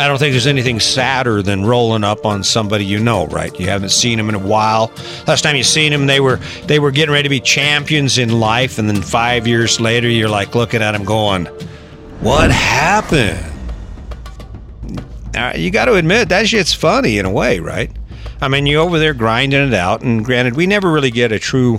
I don't think there's anything sadder than rolling up on somebody you know, right? You haven't seen them in a while. Last time you seen them, they were they were getting ready to be champions in life, and then five years later, you're like looking at them, going, "What happened?" Uh, you got to admit that shit's funny in a way, right? I mean, you over there grinding it out, and granted, we never really get a true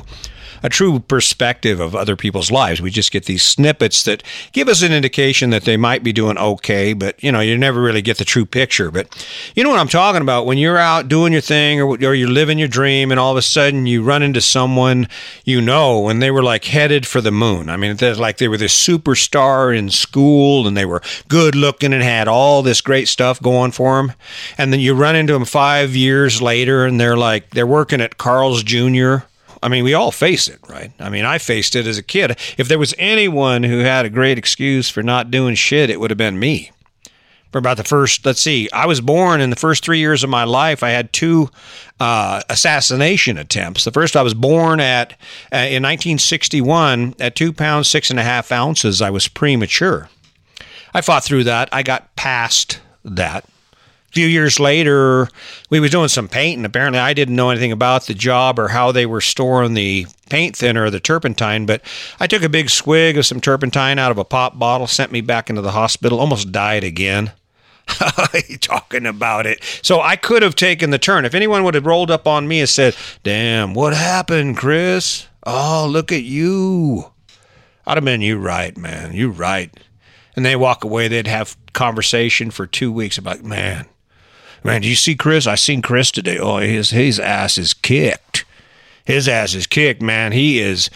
a true perspective of other people's lives. We just get these snippets that give us an indication that they might be doing okay, but you know, you never really get the true picture. But you know what I'm talking about when you're out doing your thing or, or you're living your dream and all of a sudden you run into someone you know and they were like headed for the moon. I mean, it's like they were this superstar in school and they were good looking and had all this great stuff going for them. And then you run into them five years later and they're like, they're working at Carl's Jr I mean, we all face it, right? I mean, I faced it as a kid. If there was anyone who had a great excuse for not doing shit, it would have been me. For about the first, let's see, I was born in the first three years of my life. I had two uh, assassination attempts. The first, I was born at uh, in 1961 at two pounds six and a half ounces. I was premature. I fought through that. I got past that few years later, we was doing some painting. Apparently, I didn't know anything about the job or how they were storing the paint thinner or the turpentine, but I took a big swig of some turpentine out of a pop bottle, sent me back into the hospital, almost died again. talking about it. So I could have taken the turn. If anyone would have rolled up on me and said, Damn, what happened, Chris? Oh, look at you. I'd have been, You right, man. You right. And they walk away, they'd have conversation for two weeks about, man, Man, do you see Chris? I seen Chris today. Oh, his his ass is kicked. His ass is kicked, man. He is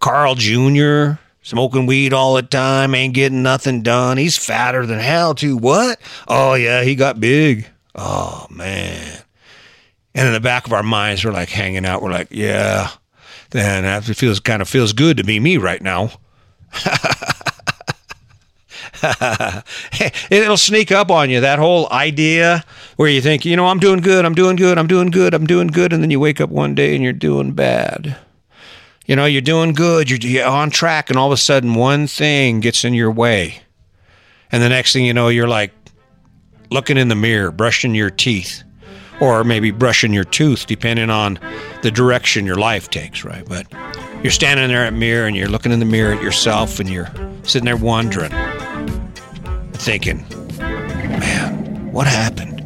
Carl Jr. Smoking weed all the time, ain't getting nothing done. He's fatter than hell, too. What? Oh, yeah, he got big. Oh, man. And in the back of our minds, we're like hanging out. We're like, yeah, then it feels kind of feels good to be me right now. It'll sneak up on you. That whole idea where you think, you know, I'm doing good, I'm doing good, I'm doing good, I'm doing good, and then you wake up one day and you're doing bad. You know, you're doing good, you're, you're on track, and all of a sudden one thing gets in your way. And the next thing you know, you're like looking in the mirror, brushing your teeth, or maybe brushing your tooth, depending on the direction your life takes, right? But you're standing there at mirror and you're looking in the mirror at yourself and you're sitting there wondering, thinking, man, what happened?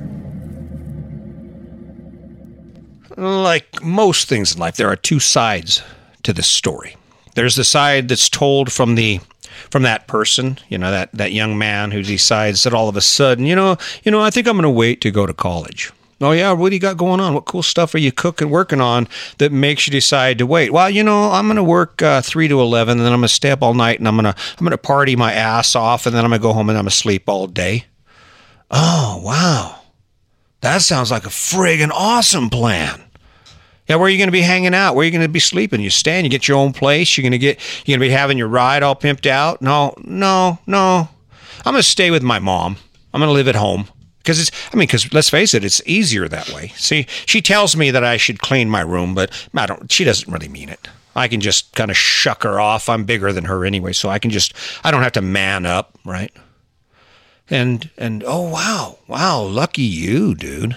Like most things in life, there are two sides to this story. There's the side that's told from the from that person, you know, that, that young man who decides that all of a sudden, you know, you know, I think I'm going to wait to go to college. Oh yeah, what do you got going on? What cool stuff are you cooking, working on that makes you decide to wait? Well, you know, I'm going to work uh, three to eleven, and then I'm going to stay up all night, and I'm going to I'm going to party my ass off, and then I'm going to go home and I'm going to sleep all day. Oh wow, that sounds like a friggin' awesome plan. Yeah, where are you going to be hanging out? Where are you going to be sleeping? You staying? You get your own place? You're going to get you're going to be having your ride all pimped out? No, no, no. I'm going to stay with my mom. I'm going to live at home because it's i mean because let's face it it's easier that way. See she tells me that i should clean my room but i don't she doesn't really mean it. I can just kind of shuck her off. I'm bigger than her anyway so i can just i don't have to man up right? And and oh wow wow lucky you dude.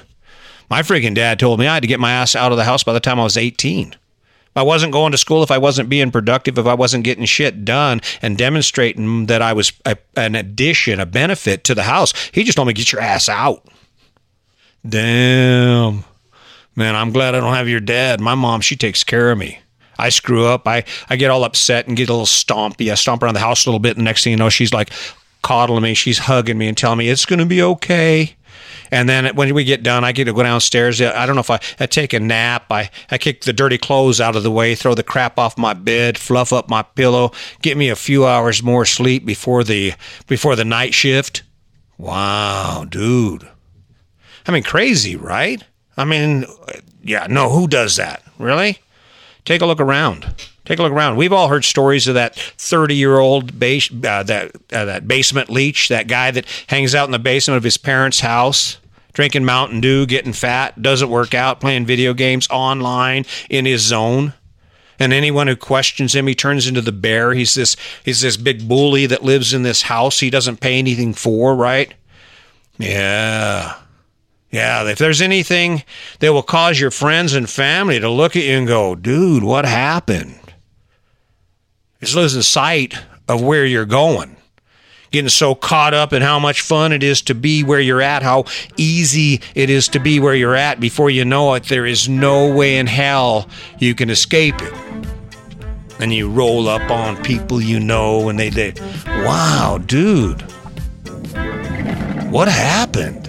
My freaking dad told me i had to get my ass out of the house by the time i was 18 I wasn't going to school, if I wasn't being productive, if I wasn't getting shit done and demonstrating that I was a, an addition, a benefit to the house, he just told me, get your ass out. Damn. Man, I'm glad I don't have your dad. My mom, she takes care of me. I screw up. I, I get all upset and get a little stompy. I stomp around the house a little bit. And next thing you know, she's like coddling me. She's hugging me and telling me it's going to be okay. And then when we get done, I get to go downstairs. I don't know if I, I take a nap. I, I kick the dirty clothes out of the way, throw the crap off my bed, fluff up my pillow, get me a few hours more sleep before the before the night shift. Wow, dude. I mean, crazy, right? I mean, yeah, no, who does that? Really? Take a look around. Take a look around. We've all heard stories of that 30 year old base, uh, that uh, that basement leech, that guy that hangs out in the basement of his parents' house, drinking Mountain Dew, getting fat, doesn't work out, playing video games online in his zone. And anyone who questions him, he turns into the bear. He's this he's this big bully that lives in this house he doesn't pay anything for, right? Yeah. Yeah, if there's anything that will cause your friends and family to look at you and go, dude, what happened? It's losing sight of where you're going. Getting so caught up in how much fun it is to be where you're at, how easy it is to be where you're at. Before you know it, there is no way in hell you can escape it. And you roll up on people you know, and they, say, wow, dude, what happened?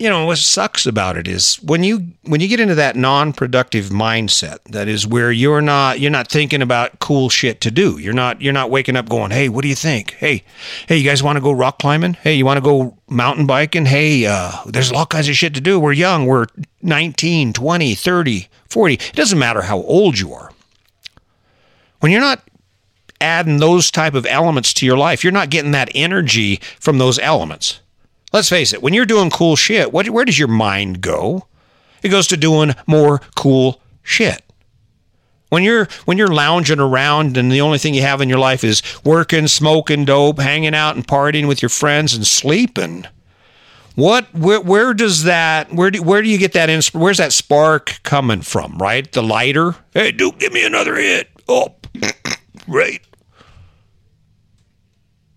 You know what sucks about it is when you when you get into that non-productive mindset that is where you're not you're not thinking about cool shit to do. You're not you're not waking up going hey what do you think? Hey hey you guys want to go rock climbing? Hey you want to go mountain biking? Hey uh, there's all kinds of shit to do. We're young. We're 19 20 30 40 it doesn't matter how old you are. When you're not adding those type of elements to your life you're not getting that energy from those elements Let's face it, when you're doing cool shit, what, where does your mind go? It goes to doing more cool shit. When you're when you're lounging around and the only thing you have in your life is working, smoking dope, hanging out and partying with your friends and sleeping, what where, where does that where do where do you get that insp- where's that spark coming from, right? The lighter? Hey, dude, give me another hit. Oh, right.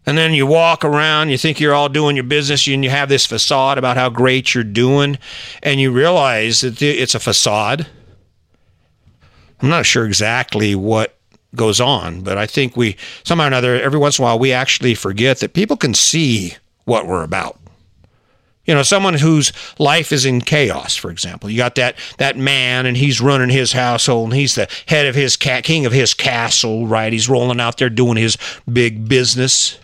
And then you walk around, you think you're all doing your business, and you have this facade about how great you're doing, and you realize that it's a facade. I'm not sure exactly what goes on, but I think we, somehow or another, every once in a while, we actually forget that people can see what we're about. You know, someone whose life is in chaos, for example. You got that that man, and he's running his household, and he's the head of his cat, king of his castle, right? He's rolling out there doing his big business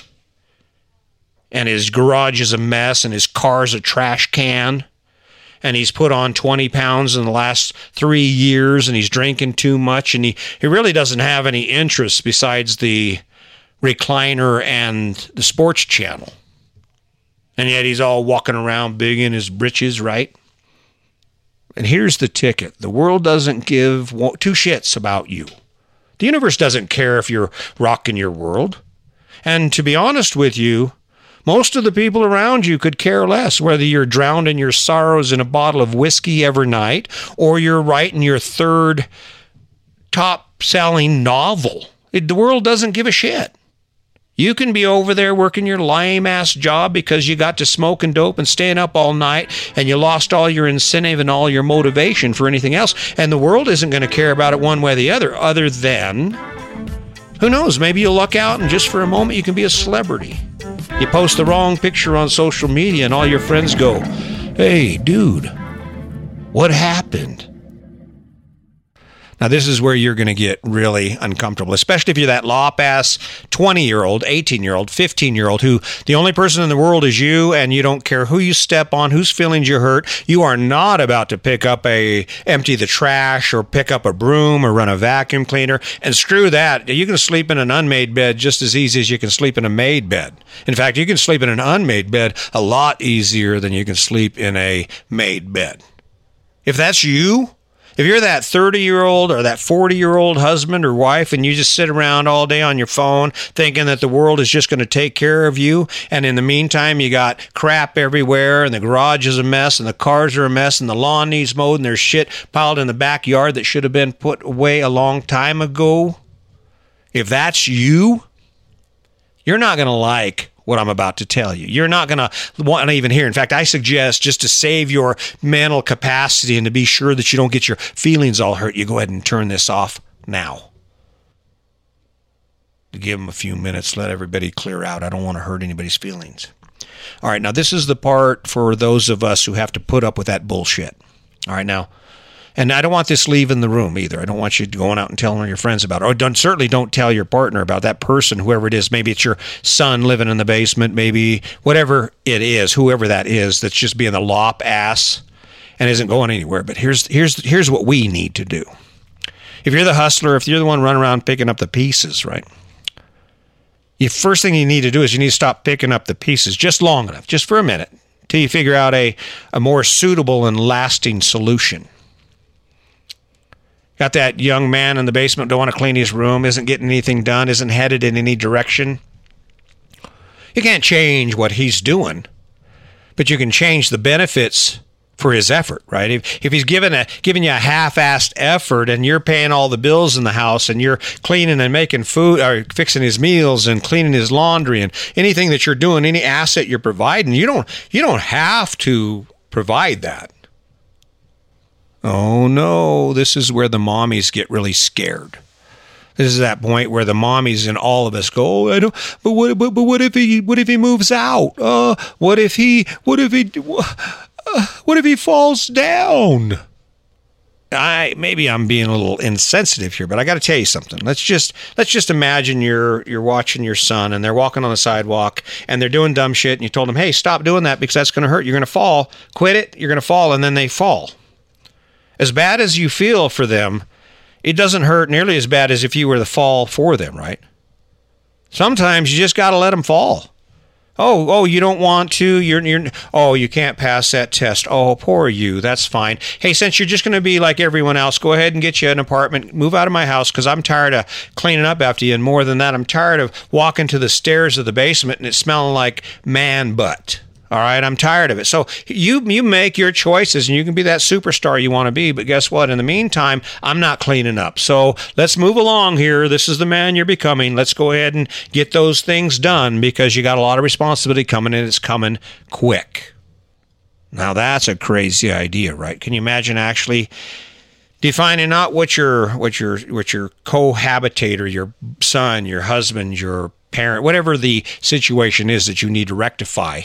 and his garage is a mess and his car's a trash can and he's put on 20 pounds in the last three years and he's drinking too much and he, he really doesn't have any interests besides the recliner and the sports channel. And yet he's all walking around big in his britches, right? And here's the ticket the world doesn't give two shits about you. The universe doesn't care if you're rocking your world. And to be honest with you, most of the people around you could care less whether you're drowned in your sorrows in a bottle of whiskey every night or you're writing your third top selling novel. It, the world doesn't give a shit. You can be over there working your lame ass job because you got to smoke and dope and staying up all night and you lost all your incentive and all your motivation for anything else. And the world isn't going to care about it one way or the other, other than who knows, maybe you'll luck out and just for a moment you can be a celebrity. You post the wrong picture on social media, and all your friends go, Hey, dude, what happened? Now, this is where you're going to get really uncomfortable, especially if you're that lop ass 20 year old, 18 year old, 15 year old who the only person in the world is you and you don't care who you step on, whose feelings you hurt. You are not about to pick up a empty the trash or pick up a broom or run a vacuum cleaner. And screw that. You can sleep in an unmade bed just as easy as you can sleep in a made bed. In fact, you can sleep in an unmade bed a lot easier than you can sleep in a made bed. If that's you, if you're that 30 year old or that 40 year old husband or wife and you just sit around all day on your phone thinking that the world is just going to take care of you, and in the meantime, you got crap everywhere and the garage is a mess and the cars are a mess and the lawn needs mowed and there's shit piled in the backyard that should have been put away a long time ago, if that's you, you're not going to like what I'm about to tell you. You're not going to want to even hear. In fact, I suggest just to save your mental capacity and to be sure that you don't get your feelings all hurt, you go ahead and turn this off now. To give them a few minutes, let everybody clear out. I don't want to hurt anybody's feelings. All right, now this is the part for those of us who have to put up with that bullshit. All right, now and I don't want this leaving the room either. I don't want you going out and telling your friends about it. Or don't, certainly don't tell your partner about that person, whoever it is. Maybe it's your son living in the basement, maybe whatever it is, whoever that is, that's just being a lop ass and isn't going anywhere. But here's here's here's what we need to do. If you're the hustler, if you're the one running around picking up the pieces, right? The first thing you need to do is you need to stop picking up the pieces just long enough, just for a minute, till you figure out a, a more suitable and lasting solution. Got that young man in the basement, don't want to clean his room, isn't getting anything done, isn't headed in any direction. You can't change what he's doing, but you can change the benefits for his effort, right? If, if he's giving a giving you a half-assed effort and you're paying all the bills in the house and you're cleaning and making food or fixing his meals and cleaning his laundry and anything that you're doing, any asset you're providing, you don't you don't have to provide that. Oh no, this is where the mommies get really scared. This is that point where the mommies and all of us go, oh, I don't, but what, but, but what if he, what if he moves out? Uh, what if he, what if he, uh, what if he falls down? I maybe I'm being a little insensitive here, but I got to tell you something. Let's just let's just imagine you're you're watching your son and they're walking on the sidewalk and they're doing dumb shit and you told them, "Hey, stop doing that because that's going to hurt. You're going to fall. Quit it. You're going to fall." And then they fall. As bad as you feel for them, it doesn't hurt nearly as bad as if you were the fall for them, right? Sometimes you just got to let them fall. Oh, oh, you don't want to. You're, you're. Oh, you can't pass that test. Oh, poor you. That's fine. Hey, since you're just going to be like everyone else, go ahead and get you an apartment. Move out of my house because I'm tired of cleaning up after you. And more than that, I'm tired of walking to the stairs of the basement and it smelling like man butt. All right, I'm tired of it. So you you make your choices and you can be that superstar you want to be, but guess what? In the meantime, I'm not cleaning up. So let's move along here. This is the man you're becoming. Let's go ahead and get those things done because you got a lot of responsibility coming and it's coming quick. Now that's a crazy idea, right? Can you imagine actually defining not what your what your what your cohabitator, your son, your husband, your parent, whatever the situation is that you need to rectify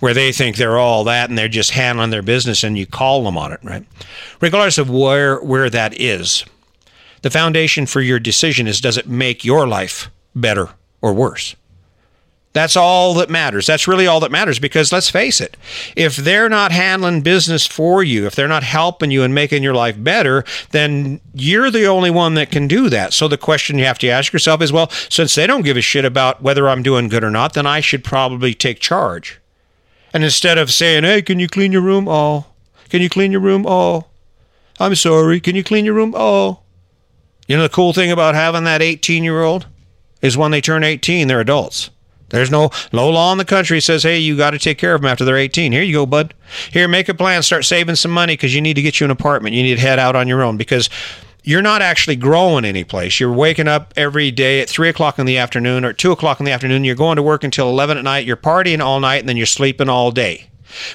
where they think they're all that and they're just handling their business and you call them on it, right? Regardless of where where that is. The foundation for your decision is does it make your life better or worse? That's all that matters. That's really all that matters because let's face it, if they're not handling business for you, if they're not helping you and making your life better, then you're the only one that can do that. So the question you have to ask yourself is well, since they don't give a shit about whether I'm doing good or not, then I should probably take charge. And instead of saying, hey, can you clean your room? Oh, can you clean your room? Oh, I'm sorry. Can you clean your room? Oh. You know, the cool thing about having that 18 year old is when they turn 18, they're adults. There's no no law in the country says, hey, you got to take care of them after they're 18. Here you go, bud. Here, make a plan. Start saving some money because you need to get you an apartment. You need to head out on your own because you're not actually growing any place. You're waking up every day at three o'clock in the afternoon or two o'clock in the afternoon. You're going to work until 11 at night. You're partying all night and then you're sleeping all day,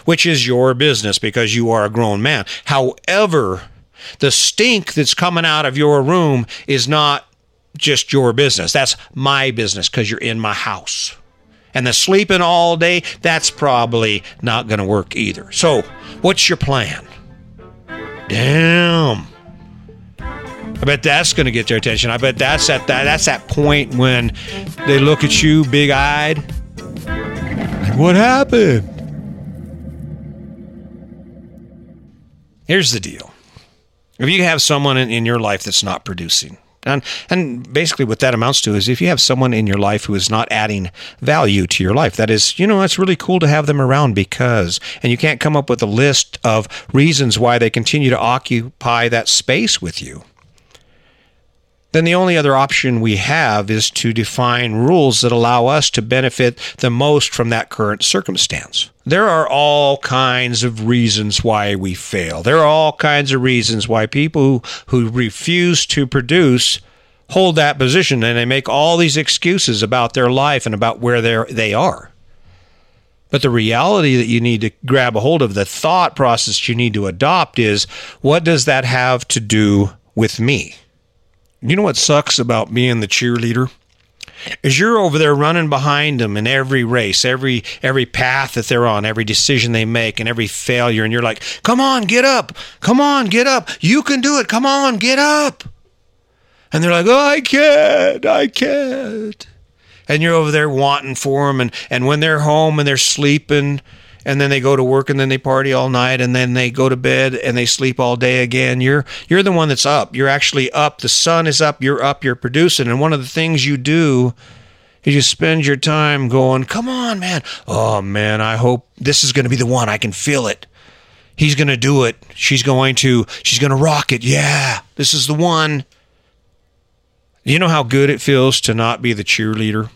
which is your business because you are a grown man. However, the stink that's coming out of your room is not just your business. That's my business because you're in my house. And the sleeping all day, that's probably not going to work either. So, what's your plan? Damn. I bet that's going to get their attention. I bet that's at that that's that point when they look at you big eyed. Like, what happened? Here's the deal. If you have someone in, in your life that's not producing, and and basically what that amounts to is if you have someone in your life who is not adding value to your life, that is, you know, it's really cool to have them around because and you can't come up with a list of reasons why they continue to occupy that space with you then the only other option we have is to define rules that allow us to benefit the most from that current circumstance. There are all kinds of reasons why we fail. There are all kinds of reasons why people who, refuse to produce hold that position and they make all these excuses about their life and about where they they are. But the reality that you need to grab a hold of, the thought process you need to adopt is what does that have to do with me? You know what sucks about being the cheerleader? Is you're over there running behind them in every race, every every path that they're on, every decision they make, and every failure, and you're like, "Come on, get up! Come on, get up! You can do it! Come on, get up!" And they're like, "Oh, I can't! I can't!" And you're over there wanting for them, and and when they're home and they're sleeping, and then they go to work and then they party all night and then they go to bed and they sleep all day again. You're you're the one that's up. You're actually up. The sun is up. You're up. You're producing. And one of the things you do is you spend your time going, "Come on, man. Oh man, I hope this is going to be the one. I can feel it. He's going to do it. She's going to she's going to rock it. Yeah. This is the one." You know how good it feels to not be the cheerleader?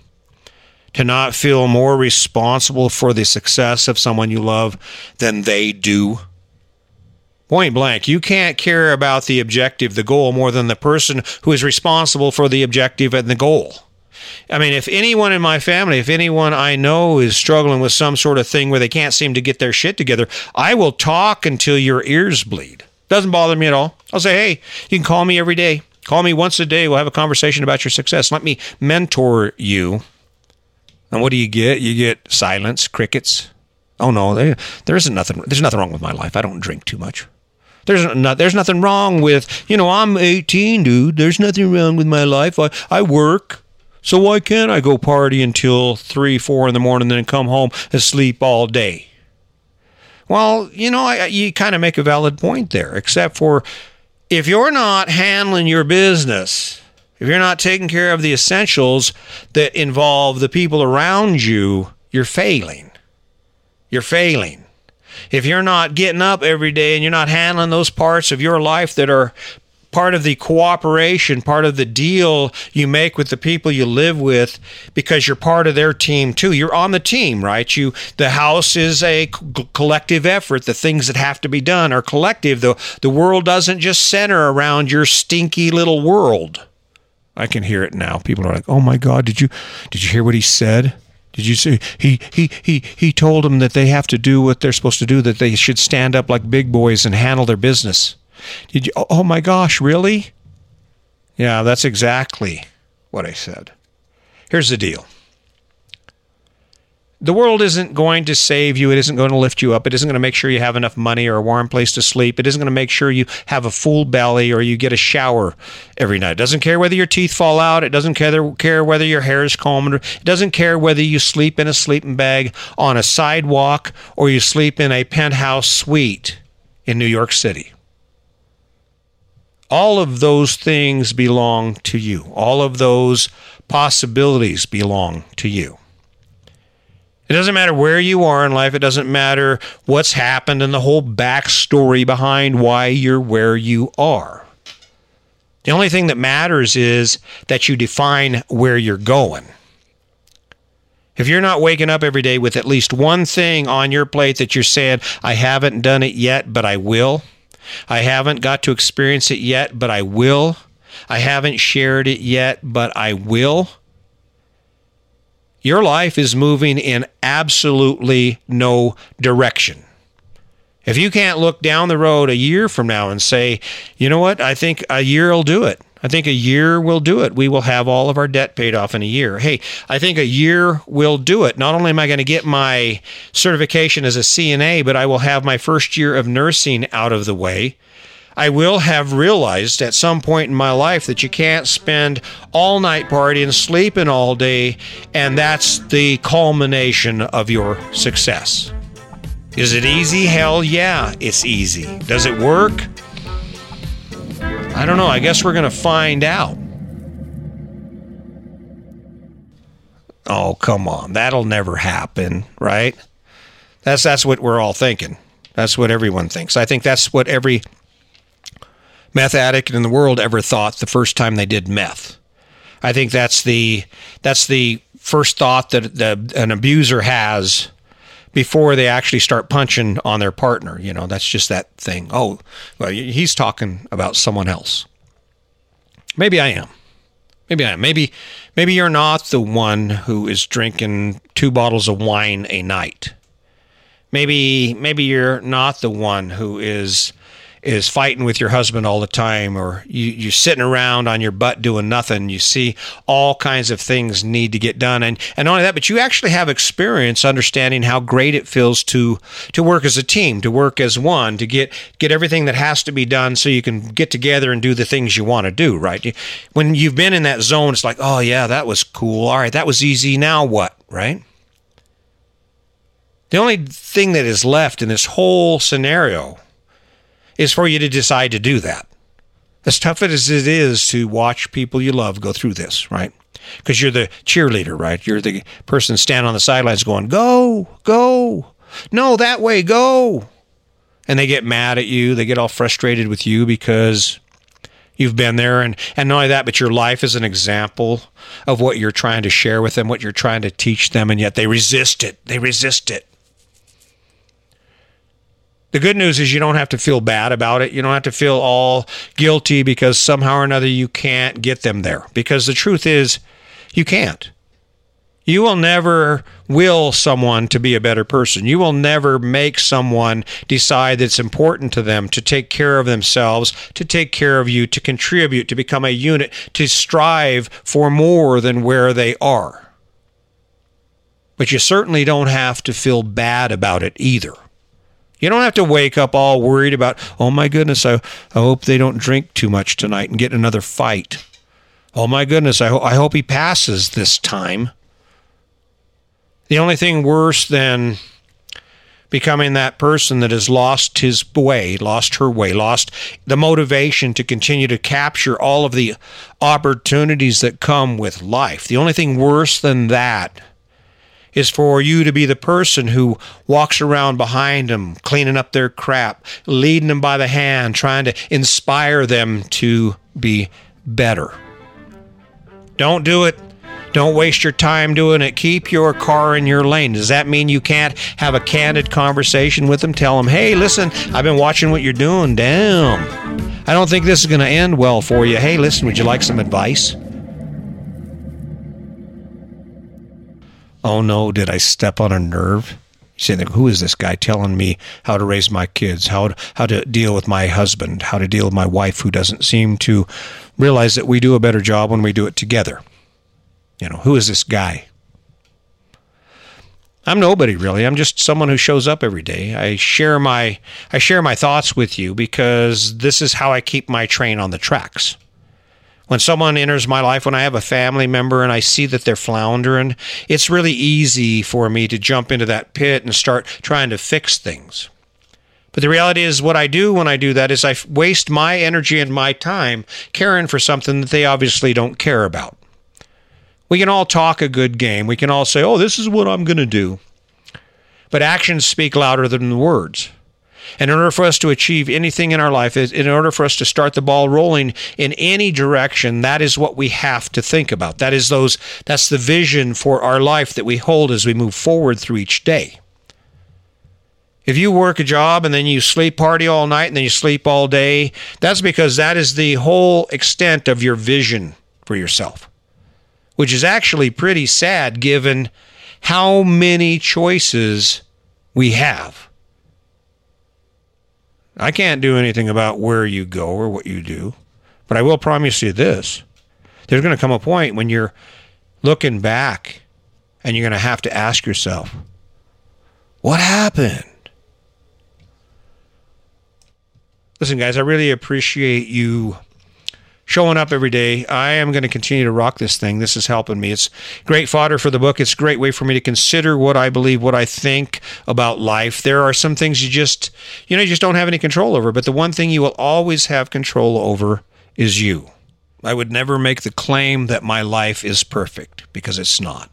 To not feel more responsible for the success of someone you love than they do? Point blank, you can't care about the objective, the goal, more than the person who is responsible for the objective and the goal. I mean, if anyone in my family, if anyone I know is struggling with some sort of thing where they can't seem to get their shit together, I will talk until your ears bleed. Doesn't bother me at all. I'll say, hey, you can call me every day. Call me once a day. We'll have a conversation about your success. Let me mentor you. And what do you get? You get silence, crickets. Oh no, there, there isn't nothing. There's nothing wrong with my life. I don't drink too much. There's not, there's nothing wrong with, you know, I'm 18, dude. There's nothing wrong with my life. I, I work. So why can't I go party until 3, 4 in the morning then come home and sleep all day? Well, you know, I, you kind of make a valid point there, except for if you're not handling your business, if you're not taking care of the essentials that involve the people around you, you're failing. You're failing if you're not getting up every day and you're not handling those parts of your life that are part of the cooperation, part of the deal you make with the people you live with because you're part of their team too. You're on the team, right? You the house is a collective effort. The things that have to be done are collective. The the world doesn't just center around your stinky little world. I can hear it now. People are like, "Oh my god, did you did you hear what he said?" Did you see he he he he told them that they have to do what they're supposed to do that they should stand up like big boys and handle their business. Did you Oh my gosh, really? Yeah, that's exactly what I said. Here's the deal. The world isn't going to save you. It isn't going to lift you up. It isn't going to make sure you have enough money or a warm place to sleep. It isn't going to make sure you have a full belly or you get a shower every night. It doesn't care whether your teeth fall out. It doesn't care, whether your hair is combed. It doesn't care whether you sleep in a sleeping bag on a sidewalk or you sleep in a penthouse suite in New York City. All of those things belong to you. All of those possibilities belong to you. It doesn't matter where you are in life. It doesn't matter what's happened and the whole backstory behind why you're where you are. The only thing that matters is that you define where you're going. If you're not waking up every day with at least one thing on your plate that you're saying, I haven't done it yet, but I will. I haven't got to experience it yet, but I will. I haven't shared it yet, but I will your life is moving in absolutely no direction. If you can't look down the road a year from now and say, you know what, I think a year will do it. I think a year will do it. We will have all of our debt paid off in a year. Hey, I think a year will do it. Not only am I going to get my certification as a CNA, but I will have my first year of nursing out of the way. I will have realized at some point in my life that you can't spend all night partying, sleeping all day, and that's the culmination of your success. Is it easy? Hell yeah, it's easy. Does it work? I don't know. I guess we're going to find out. Oh, come on. That'll never happen, right? That's that's what we're all thinking. That's what everyone thinks. I think that's what every meth addict in the world ever thought the first time they did meth. I think that's the that's the first thought that the, an abuser has before they actually start punching on their partner. You know, that's just that thing. Oh, well, he's talking about someone else. Maybe I am. Maybe I am. Maybe maybe you're not the one who is drinking two bottles of wine a night. Maybe maybe you're not the one who is is fighting with your husband all the time or you, you're sitting around on your butt doing nothing. You see all kinds of things need to get done. And and not only that but you actually have experience understanding how great it feels to to work as a team to work as one to get get everything that has to be done so you can get together and do the things you want to do right? When you've been in that zone it's like oh yeah that was cool. All right that was easy. Now what right? The only thing that is left in this whole scenario is for you to decide to do that. As tough as it is to watch people you love go through this, right? Because you're the cheerleader, right? You're the person standing on the sidelines going, go, go, no, that way, go. And they get mad at you. They get all frustrated with you because You've been there, and, and not only that, but your life is an example of what you're trying to share with them, what you're trying to teach them, and yet they resist it. They resist it. The good news is you don't have to feel bad about it. You don't have to feel all guilty because somehow or another you can't get them there. Because the truth is, you can't. You will never will someone to be a better person. You will never make someone decide that it's important to them to take care of themselves, to take care of you, to contribute, to become a unit, to strive for more than where they are. But you certainly don't have to feel bad about it either. You don't have to wake up all worried about, oh my goodness, I, I hope they don't drink too much tonight and get another fight. Oh my goodness, I, ho- I hope he passes this time. The only thing worse than becoming that person that has lost his way, lost her way, lost the motivation to continue to capture all of the opportunities that come with life. The only thing worse than that is for you to be the person who walks around behind them, cleaning up their crap, leading them by the hand, trying to inspire them to be better. Don't do it don't waste your time doing it. Keep your car in your lane. Does that mean you can't have a candid conversation with them? Tell them, hey, listen, I've been watching what you're doing. Damn. I don't think this is going to end well for you. Hey, listen, would you like some advice? Oh no, did I step on a nerve? Who is this guy telling me how to raise my kids, how to, how to deal with my husband, how to deal with my wife who doesn't seem to realize that we do a better job when we do it together? You know, who is this guy? I'm nobody really. I'm just someone who shows up every day. I share my I share my thoughts with you because this is how I keep my train on the tracks. When someone enters my life, when I have a family member and I see that they're floundering, it's really easy for me to jump into that pit and start trying to fix things. But the reality is, what I do when I do that is I waste my energy and my time caring for something that they obviously don't care about. We can all talk a good game. We can all say, oh, this is what I'm going to do. But actions speak louder than words. And in order for us to achieve anything in our life, in order for us to start the ball rolling in any direction, that is what we have to think about. That is those that's the vision for our life that we hold as we move forward through each day. If you work a job and then you sleep party all night and then you sleep all day, that's because that is the whole extent of your vision for yourself which is actually pretty sad given how many choices we have. I can't do anything about where you go or what you do, but I will promise you this. There's going to come a point when you're looking back and you're going to have to ask yourself, what happened? Listen, guys, I really appreciate you showing up every day. I am going to continue to rock this thing. This is helping me. It's great fodder for the book. It's a great way for me to consider what I believe, what I think about life. There are some things you just, you know, you just don't have any control over. But the one thing you will always have control over is you. I would never make the claim that my life is perfect because it's not.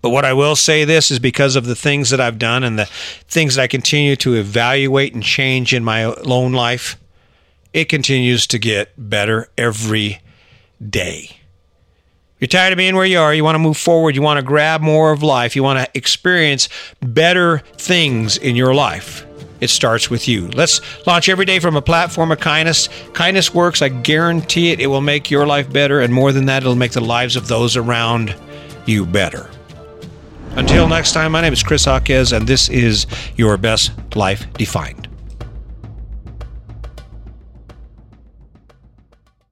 But what I will say this is because of the things that I've done and the things that I continue to evaluate and change in my own life, it continues to get better every day. You're tired of being where you are. You want to move forward. You want to grab more of life. You want to experience better things in your life. It starts with you. Let's launch every day from a platform of kindness. Kindness works. I guarantee it. It will make your life better. And more than that, it'll make the lives of those around you better. Until next time, my name is Chris Hawkes, and this is Your Best Life Defined.